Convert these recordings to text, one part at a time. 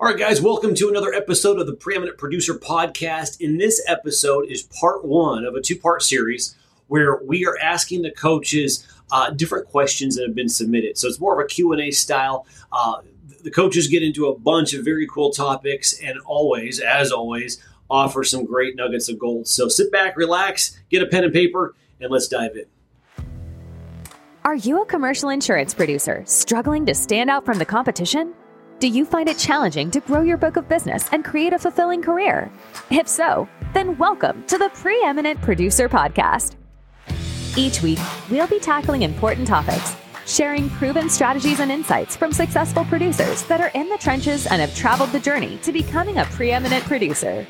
All right, guys, welcome to another episode of the Preeminent Producer Podcast. In this episode is part one of a two-part series where we are asking the coaches uh, different questions that have been submitted. So it's more of a Q&A style. Uh, the coaches get into a bunch of very cool topics and always, as always, offer some great nuggets of gold. So sit back, relax, get a pen and paper, and let's dive in. Are you a commercial insurance producer struggling to stand out from the competition? Do you find it challenging to grow your book of business and create a fulfilling career? If so, then welcome to the Preeminent Producer Podcast. Each week, we'll be tackling important topics, sharing proven strategies and insights from successful producers that are in the trenches and have traveled the journey to becoming a preeminent producer.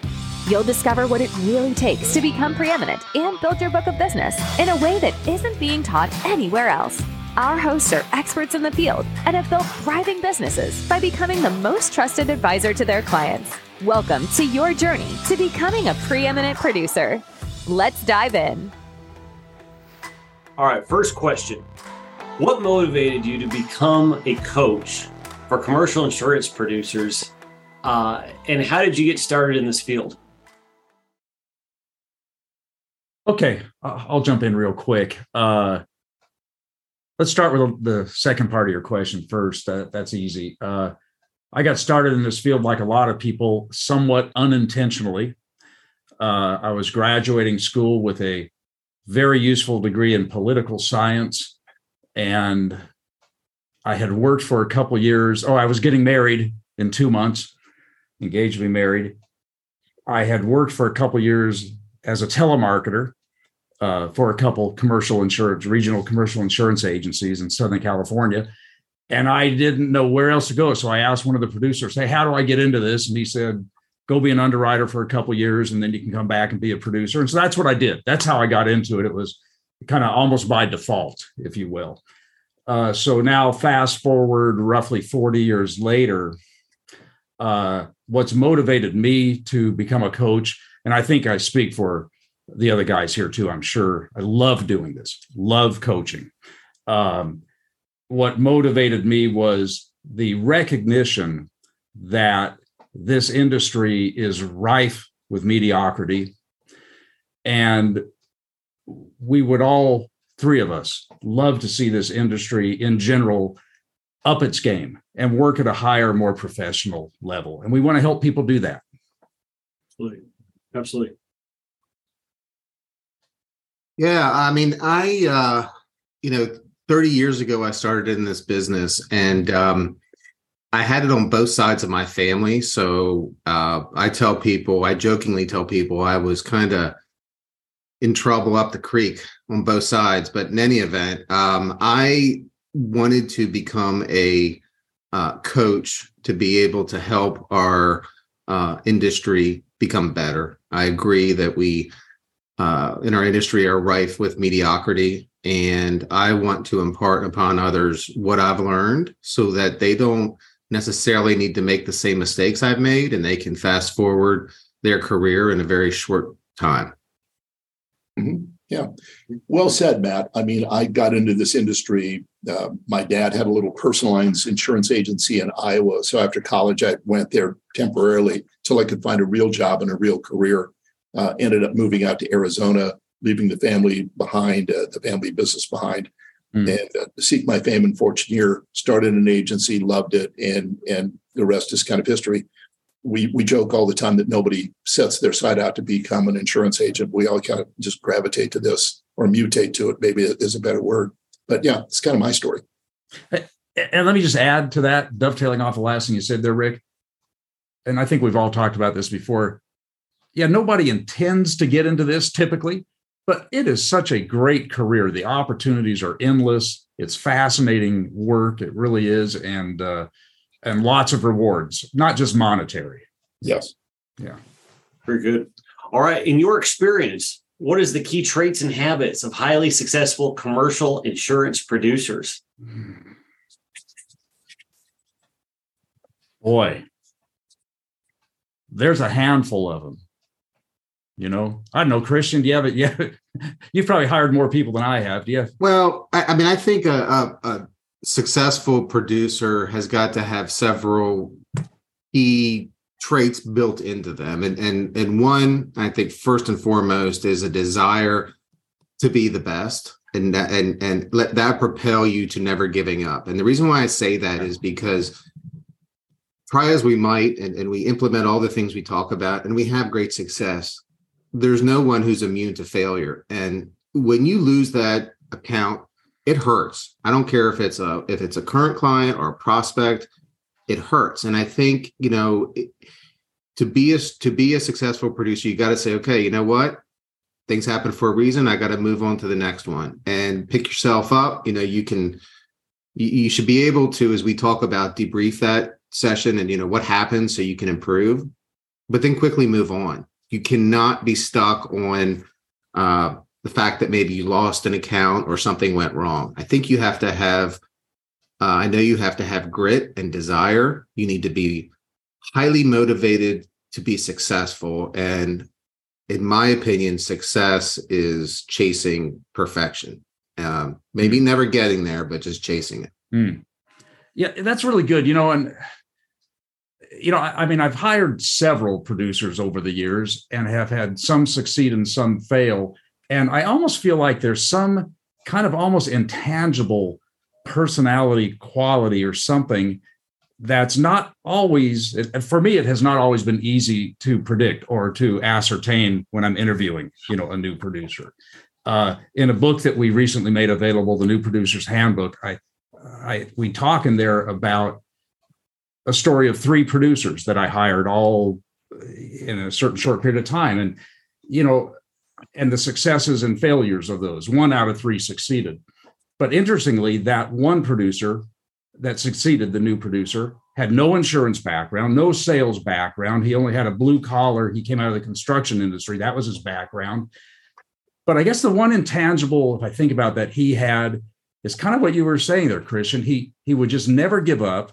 You'll discover what it really takes to become preeminent and build your book of business in a way that isn't being taught anywhere else. Our hosts are experts in the field and have built thriving businesses by becoming the most trusted advisor to their clients. Welcome to your journey to becoming a preeminent producer. Let's dive in. All right, first question. What motivated you to become a coach for commercial insurance producers? Uh, and how did you get started in this field? Okay, I'll jump in real quick. Uh, let's start with the second part of your question first. Uh, that's easy. Uh, I got started in this field like a lot of people, somewhat unintentionally. Uh, I was graduating school with a very useful degree in political science, and I had worked for a couple years. Oh, I was getting married in two months, engaged to be married. I had worked for a couple years as a telemarketer uh, for a couple commercial insurance, regional commercial insurance agencies in Southern California. And I didn't know where else to go. So I asked one of the producers, Hey, how do I get into this? And he said, Go be an underwriter for a couple years and then you can come back and be a producer. And so that's what I did. That's how I got into it. It was kind of almost by default, if you will. Uh, so now, fast forward roughly 40 years later, uh, what's motivated me to become a coach, and I think I speak for the other guys here too, I'm sure. I love doing this, love coaching. Um, what motivated me was the recognition that this industry is rife with mediocrity. And we would all, three of us, love to see this industry in general up its game and work at a higher, more professional level. And we want to help people do that. Absolutely. Absolutely. Yeah, I mean, I uh, you know, 30 years ago I started in this business and um I had it on both sides of my family. So uh I tell people, I jokingly tell people I was kind of in trouble up the creek on both sides. But in any event, um, I wanted to become a uh, coach to be able to help our uh, industry become better. I agree that we uh, in our industry are rife with mediocrity. And I want to impart upon others what I've learned so that they don't necessarily need to make the same mistakes I've made and they can fast forward their career in a very short time. Mm-hmm. Yeah, well said, Matt. I mean, I got into this industry. Uh, my dad had a little personal lines insurance agency in Iowa. So after college, I went there temporarily till I could find a real job and a real career uh, ended up moving out to Arizona, leaving the family behind, uh, the family business behind, mm. and uh, seek my fame and fortune here. Started an agency, loved it, and and the rest is kind of history. We we joke all the time that nobody sets their sight out to become an insurance agent. We all kind of just gravitate to this or mutate to it. Maybe is a better word, but yeah, it's kind of my story. And let me just add to that, dovetailing off the last thing you said there, Rick. And I think we've all talked about this before yeah, nobody intends to get into this typically, but it is such a great career. The opportunities are endless. It's fascinating work. It really is, and uh, and lots of rewards, not just monetary. Yes. Yeah. Very good. All right. In your experience, what is the key traits and habits of highly successful commercial insurance producers? Boy, there's a handful of them. You know, I don't know, Christian. Do you have it? Yeah, you've probably hired more people than I have. Do you? Have- well, I, I mean, I think a, a, a, successful producer has got to have several key traits built into them. And and and one, I think first and foremost is a desire to be the best and that, and and let that propel you to never giving up. And the reason why I say that is because try as we might and, and we implement all the things we talk about and we have great success, there's no one who's immune to failure. And when you lose that account, it hurts. I don't care if it's a if it's a current client or a prospect, it hurts. And I think, you know, to be a to be a successful producer, you got to say, okay, you know what? Things happen for a reason. I got to move on to the next one and pick yourself up. You know, you can you, you should be able to, as we talk about, debrief that session and you know what happened so you can improve, but then quickly move on. You cannot be stuck on uh, the fact that maybe you lost an account or something went wrong. I think you have to have, uh, I know you have to have grit and desire. You need to be highly motivated to be successful. And in my opinion, success is chasing perfection. Um, maybe never getting there, but just chasing it. Mm. Yeah, that's really good. You know, and you know, I, I, mean, I've hired several producers over the years and have had some succeed and some fail. And I almost feel like there's some kind of almost intangible personality quality or something that's not always for me it has not always been easy to predict or to ascertain when i'm interviewing you know a new producer uh, in a book that we recently made available the new producer's handbook i i we talk in there about a story of three producers that i hired all in a certain short period of time and you know and the successes and failures of those one out of three succeeded but interestingly that one producer that succeeded the new producer had no insurance background, no sales background. He only had a blue collar. He came out of the construction industry. That was his background. But I guess the one intangible, if I think about that, he had is kind of what you were saying there, Christian. He he would just never give up.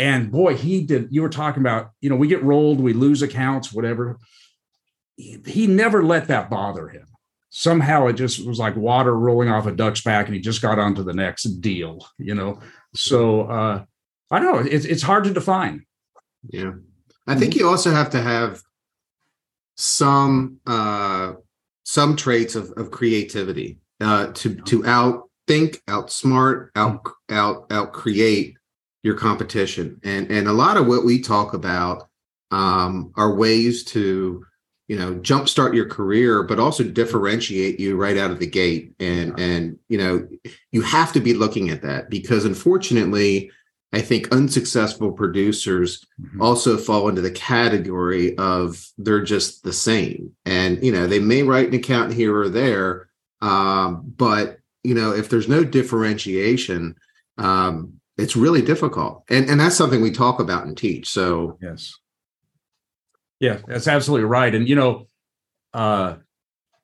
And boy, he did. You were talking about, you know, we get rolled, we lose accounts, whatever. He, he never let that bother him somehow it just was like water rolling off a duck's back and he just got on to the next deal you know so uh i don't know it's, it's hard to define yeah i think you also have to have some uh some traits of, of creativity uh to to outthink outsmart out out out create your competition and and a lot of what we talk about um are ways to you know jumpstart your career but also differentiate you right out of the gate and yeah. and you know you have to be looking at that because unfortunately i think unsuccessful producers mm-hmm. also fall into the category of they're just the same and you know they may write an account here or there um, but you know if there's no differentiation um, it's really difficult and and that's something we talk about and teach so yes yeah, that's absolutely right. And you know, uh,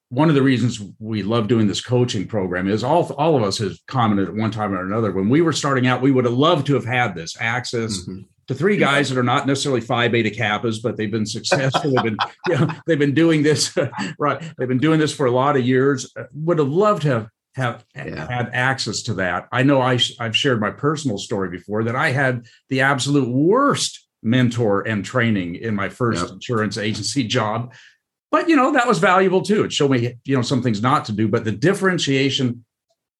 one of the reasons we love doing this coaching program is all all of us have commented at one time or another when we were starting out, we would have loved to have had this access. Mm-hmm. To three guys that are not necessarily phi beta kappas, but they've been successful. they've been, you know, they've been doing this right. They've been doing this for a lot of years. Would have loved to have have yeah. had access to that. I know I I've shared my personal story before that I had the absolute worst mentor and training in my first yep. insurance agency job. But you know, that was valuable too. It showed me, you know, some things not to do, but the differentiation,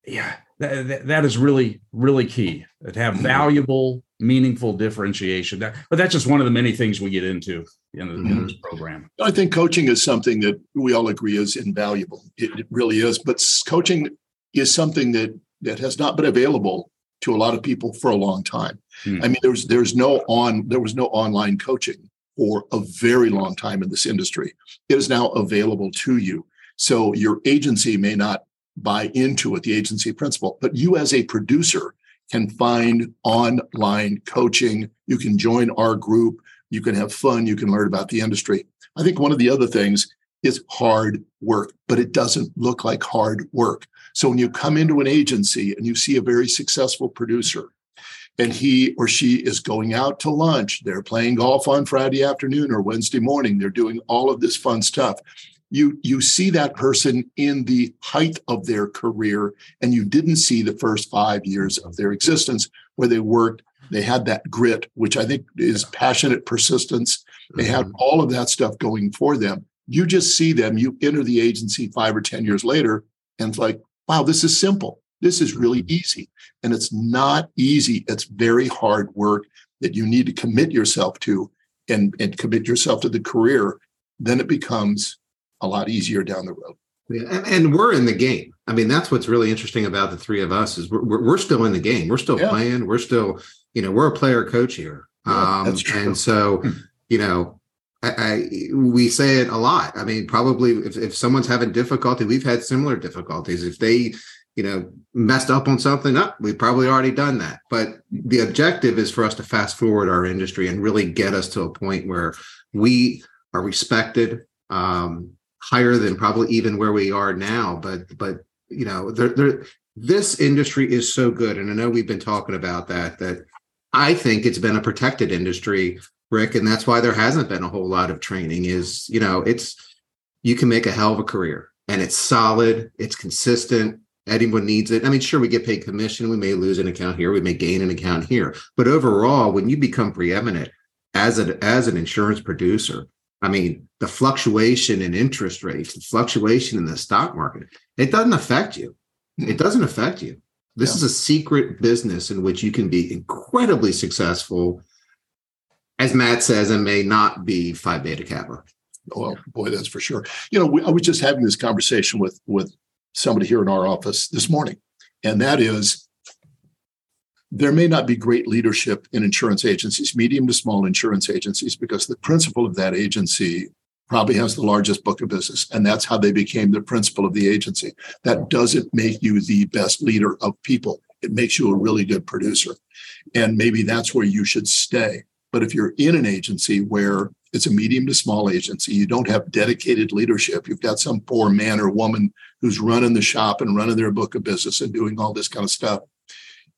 yeah, that, that is really, really key to have mm-hmm. valuable, meaningful differentiation. That, but that's just one of the many things we get into in, the, mm-hmm. in this program. I think coaching is something that we all agree is invaluable. It, it really is. But coaching is something that that has not been available to a lot of people for a long time. Hmm. I mean, there's there's no on there was no online coaching for a very long time in this industry. It is now available to you. So your agency may not buy into it, the agency principal, but you as a producer can find online coaching. You can join our group. You can have fun. You can learn about the industry. I think one of the other things is hard work, but it doesn't look like hard work. So when you come into an agency and you see a very successful producer and he or she is going out to lunch, they're playing golf on Friday afternoon or Wednesday morning, they're doing all of this fun stuff. You you see that person in the height of their career and you didn't see the first 5 years of their existence where they worked They had that grit, which I think is passionate persistence. They mm-hmm. had all of that stuff going for them. You just see them, you enter the agency five or 10 years later, and it's like, wow, this is simple. This is really mm-hmm. easy. And it's not easy. It's very hard work that you need to commit yourself to and, and commit yourself to the career. Then it becomes a lot easier down the road. Yeah, and, and, we're in the game. I mean, that's what's really interesting about the three of us is we're, we're, we're still in the game. We're still yeah. playing. We're still, you know, we're a player coach here. Yeah, um, and so, hmm. you know, I, I, we say it a lot. I mean, probably if, if someone's having difficulty, we've had similar difficulties. If they, you know, messed up on something, up, oh, we've probably already done that. But the objective is for us to fast forward our industry and really get us to a point where we are respected, um, higher than probably even where we are now. But but you know, there, there, this industry is so good, and I know we've been talking about that. That I think it's been a protected industry, Rick, and that's why there hasn't been a whole lot of training. Is you know, it's you can make a hell of a career, and it's solid, it's consistent. Anyone needs it. I mean, sure, we get paid commission. We may lose an account here. We may gain an account here. But overall, when you become preeminent as an as an insurance producer, I mean, the fluctuation in interest rates, the fluctuation in the stock market, it doesn't affect you. It hmm. doesn't affect you. This yeah. is a secret business in which you can be incredibly successful, as Matt says, and may not be Phi Beta Kappa. Oh, well, boy, that's for sure. You know, we, I was just having this conversation with with somebody here in our office this morning, and that is there may not be great leadership in insurance agencies, medium to small insurance agencies, because the principal of that agency probably has the largest book of business. And that's how they became the principal of the agency. That doesn't make you the best leader of people. It makes you a really good producer. And maybe that's where you should stay. But if you're in an agency where it's a medium to small agency, you don't have dedicated leadership, you've got some poor man or woman who's running the shop and running their book of business and doing all this kind of stuff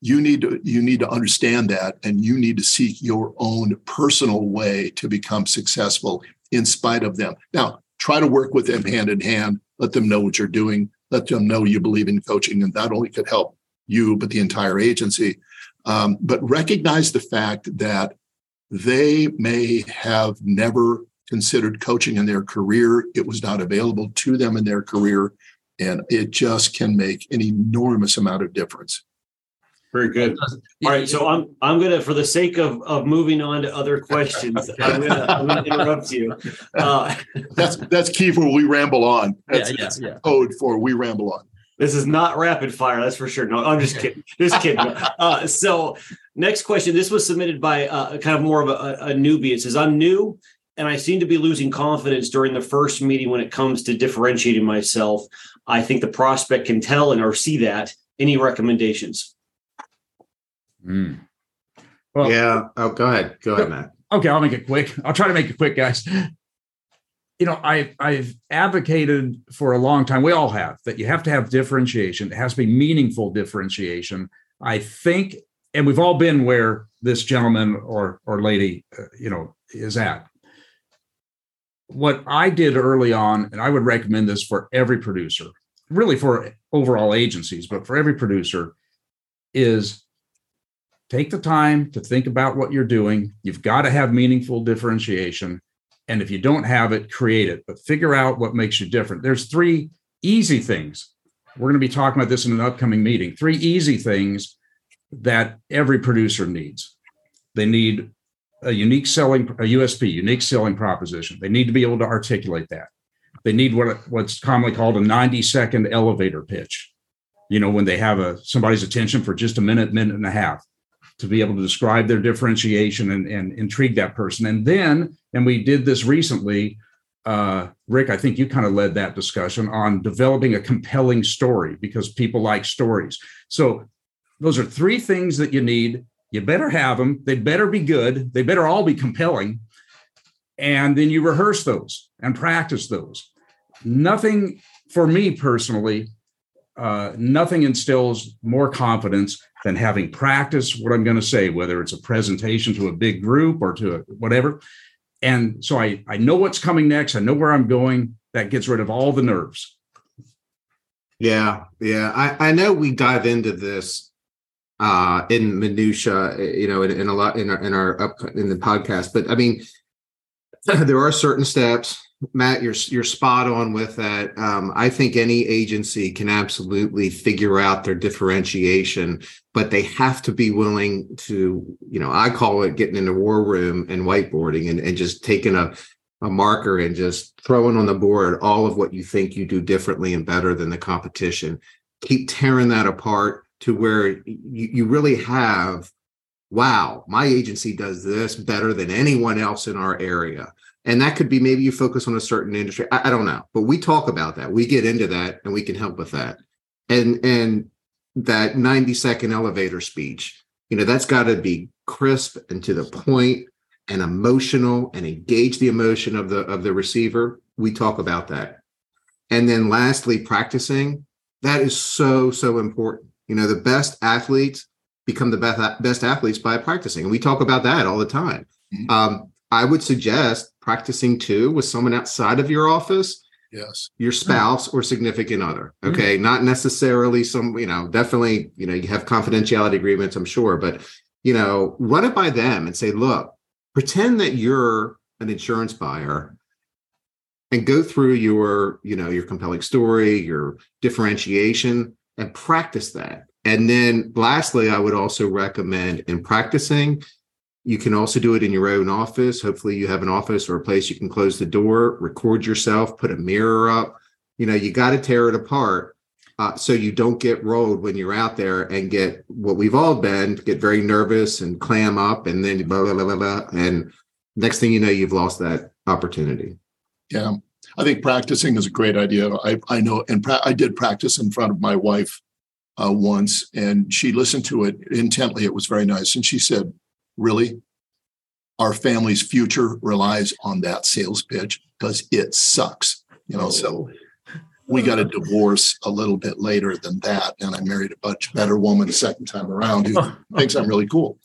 you need to you need to understand that and you need to seek your own personal way to become successful in spite of them. Now try to work with them hand in hand let them know what you're doing let them know you believe in coaching and that only could help you but the entire agency. Um, but recognize the fact that they may have never considered coaching in their career it was not available to them in their career and it just can make an enormous amount of difference very good. All right, so I'm I'm gonna, for the sake of of moving on to other questions, I'm gonna, I'm gonna interrupt you. Uh, that's that's key for we ramble on. That's, yeah, yeah, yeah. code for we ramble on. This is not rapid fire, that's for sure. No, I'm just kidding. Just kidding. Uh, so, next question. This was submitted by uh, kind of more of a, a newbie. It says, "I'm new and I seem to be losing confidence during the first meeting when it comes to differentiating myself. I think the prospect can tell and or see that. Any recommendations?" Mm. Well, yeah. Oh, go ahead. Go ahead, Matt. Okay, I'll make it quick. I'll try to make it quick, guys. You know, I I've advocated for a long time. We all have that you have to have differentiation. It has to be meaningful differentiation. I think, and we've all been where this gentleman or or lady, uh, you know, is at. What I did early on, and I would recommend this for every producer, really for overall agencies, but for every producer, is take the time to think about what you're doing. You've got to have meaningful differentiation. And if you don't have it, create it, but figure out what makes you different. There's three easy things. We're going to be talking about this in an upcoming meeting. Three easy things that every producer needs. They need a unique selling, a USP, unique selling proposition. They need to be able to articulate that. They need what what's commonly called a 90 second elevator pitch. You know, when they have a somebody's attention for just a minute, minute and a half to be able to describe their differentiation and, and intrigue that person. And then, and we did this recently, uh, Rick, I think you kind of led that discussion on developing a compelling story because people like stories. So those are three things that you need. You better have them. They better be good. They better all be compelling. And then you rehearse those and practice those. Nothing for me personally, uh, nothing instills more confidence than having practice what I'm going to say, whether it's a presentation to a big group or to a, whatever. And so I, I know what's coming next. I know where I'm going. That gets rid of all the nerves. Yeah. Yeah. I, I know we dive into this uh, in minutia, you know, in, in a lot in our in our up in the podcast. But I mean, there are certain steps. Matt, you're you're spot on with that. Um, I think any agency can absolutely figure out their differentiation, but they have to be willing to, you know, I call it getting in the war room and whiteboarding and, and just taking a a marker and just throwing on the board all of what you think you do differently and better than the competition. Keep tearing that apart to where you, you really have, wow, my agency does this better than anyone else in our area. And that could be maybe you focus on a certain industry. I, I don't know, but we talk about that. We get into that and we can help with that. And and that 90 second elevator speech, you know, that's got to be crisp and to the point and emotional and engage the emotion of the of the receiver we talk about that and then lastly practicing that is so so important you know the best athletes become the best best athletes by practicing and we talk about that all the time mm-hmm. um, i would suggest practicing too with someone outside of your office yes your spouse or significant other mm-hmm. okay mm-hmm. not necessarily some you know definitely you know you have confidentiality agreements i'm sure but you know run it by them and say look pretend that you're an insurance buyer and go through your you know your compelling story your differentiation and practice that and then lastly i would also recommend in practicing you can also do it in your own office. Hopefully you have an office or a place you can close the door record yourself put a mirror up. You know you got to tear it apart uh, so you don't get rolled when you're out there and get what we've all been get very nervous and clam up and then blah blah blah blah, and next thing you know you've lost that opportunity. Yeah. I think practicing is a great idea. I, I know and pra- i did practice in front of my wife uh, once and she listened to it intently. It was very nice. And she said really our family's future relies on that sales pitch because it sucks you know so we got a divorce a little bit later than that and i married a much better woman the second time around who thinks i'm really cool.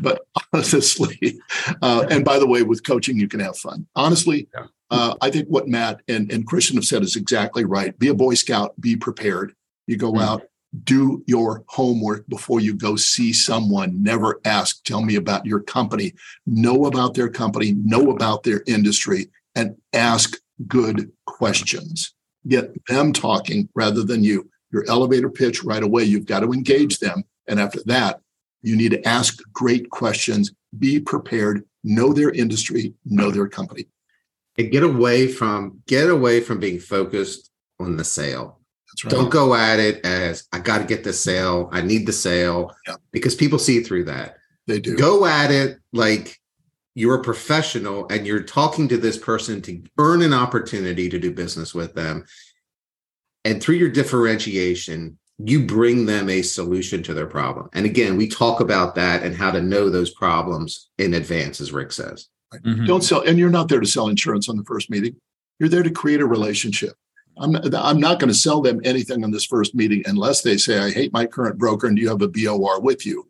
But honestly uh, and by the way with coaching you can have fun. Honestly uh, i think what matt and, and christian have said is exactly right. Be a boy scout be prepared. You go mm-hmm. out do your homework before you go see someone. Never ask. Tell me about your company. Know about their company. Know about their industry and ask good questions. Get them talking rather than you. Your elevator pitch right away, you've got to engage them. And after that, you need to ask great questions, be prepared, know their industry, know their company. And get away from get away from being focused on the sale. Right. Don't go at it as I got to get the sale. I need the sale yeah. because people see through that. They do. Go at it like you're a professional and you're talking to this person to earn an opportunity to do business with them. And through your differentiation, you bring them a solution to their problem. And again, we talk about that and how to know those problems in advance, as Rick says. Mm-hmm. Don't sell, and you're not there to sell insurance on the first meeting. You're there to create a relationship. I'm not, I'm not going to sell them anything on this first meeting unless they say, I hate my current broker and you have a BOR with you?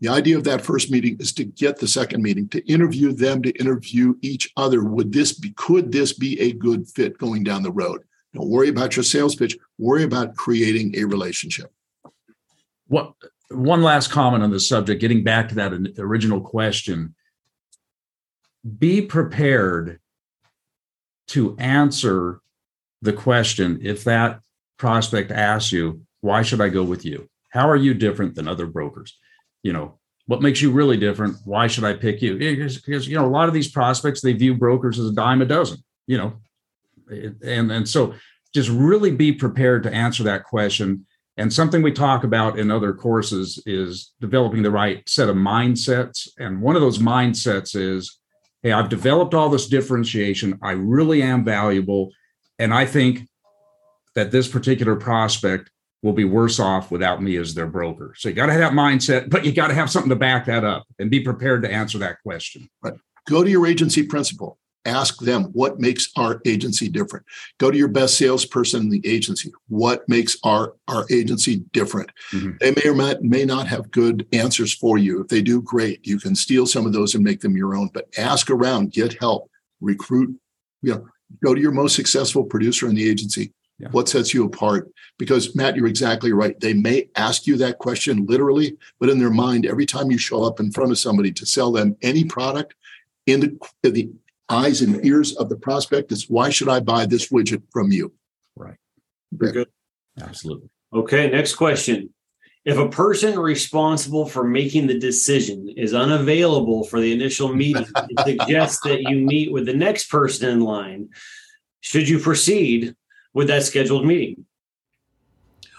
The idea of that first meeting is to get the second meeting, to interview them, to interview each other. Would this be, could this be a good fit going down the road? Don't worry about your sales pitch, worry about creating a relationship. What one last comment on the subject, getting back to that original question. Be prepared to answer the question if that prospect asks you, why should I go with you? How are you different than other brokers? you know what makes you really different? Why should i pick you? Because, because you know a lot of these prospects they view brokers as a dime a dozen you know? And and so just really be prepared to answer that question. And something we talk about in other courses is developing the right set of mindsets. And one of those mindsets is hey i've developed all this differentiation. I really am valuable and i think that this particular prospect will be worse off without me as their broker. So you got to have that mindset, but you got to have something to back that up and be prepared to answer that question. Right. Go to your agency principal. Ask them what makes our agency different. Go to your best salesperson in the agency. What makes our, our agency different? Mm-hmm. They may or may, may not have good answers for you. If they do, great. You can steal some of those and make them your own. But ask around, get help, recruit. You know, go to your most successful producer in the agency Yeah. What sets you apart? Because Matt, you're exactly right. They may ask you that question literally, but in their mind, every time you show up in front of somebody to sell them any product, in the, in the eyes and ears of the prospect is why should I buy this widget from you? Right. Very good. Absolutely. Okay, next question. If a person responsible for making the decision is unavailable for the initial meeting and suggests that you meet with the next person in line, should you proceed with that scheduled meeting?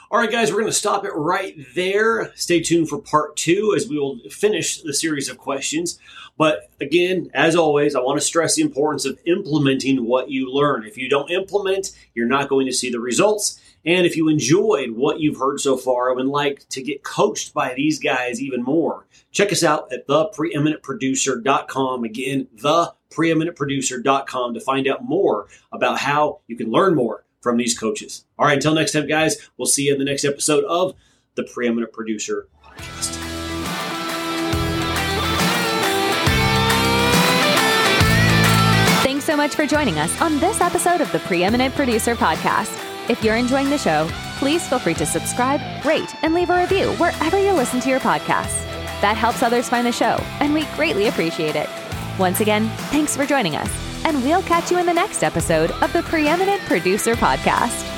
All right, guys, we're going to stop it right there. Stay tuned for part two as we will finish the series of questions. But again, as always, I want to stress the importance of implementing what you learn. If you don't implement, you're not going to see the results. And if you enjoyed what you've heard so far and would like to get coached by these guys even more, check us out at thepreeminentproducer.com. Again, thepreeminentproducer.com to find out more about how you can learn more from these coaches. All right, until next time, guys, we'll see you in the next episode of the Preeminent Producer Podcast. Thanks so much for joining us on this episode of the Preeminent Producer Podcast. If you're enjoying the show, please feel free to subscribe, rate, and leave a review wherever you listen to your podcasts. That helps others find the show, and we greatly appreciate it. Once again, thanks for joining us and we'll catch you in the next episode of the Preeminent Producer Podcast.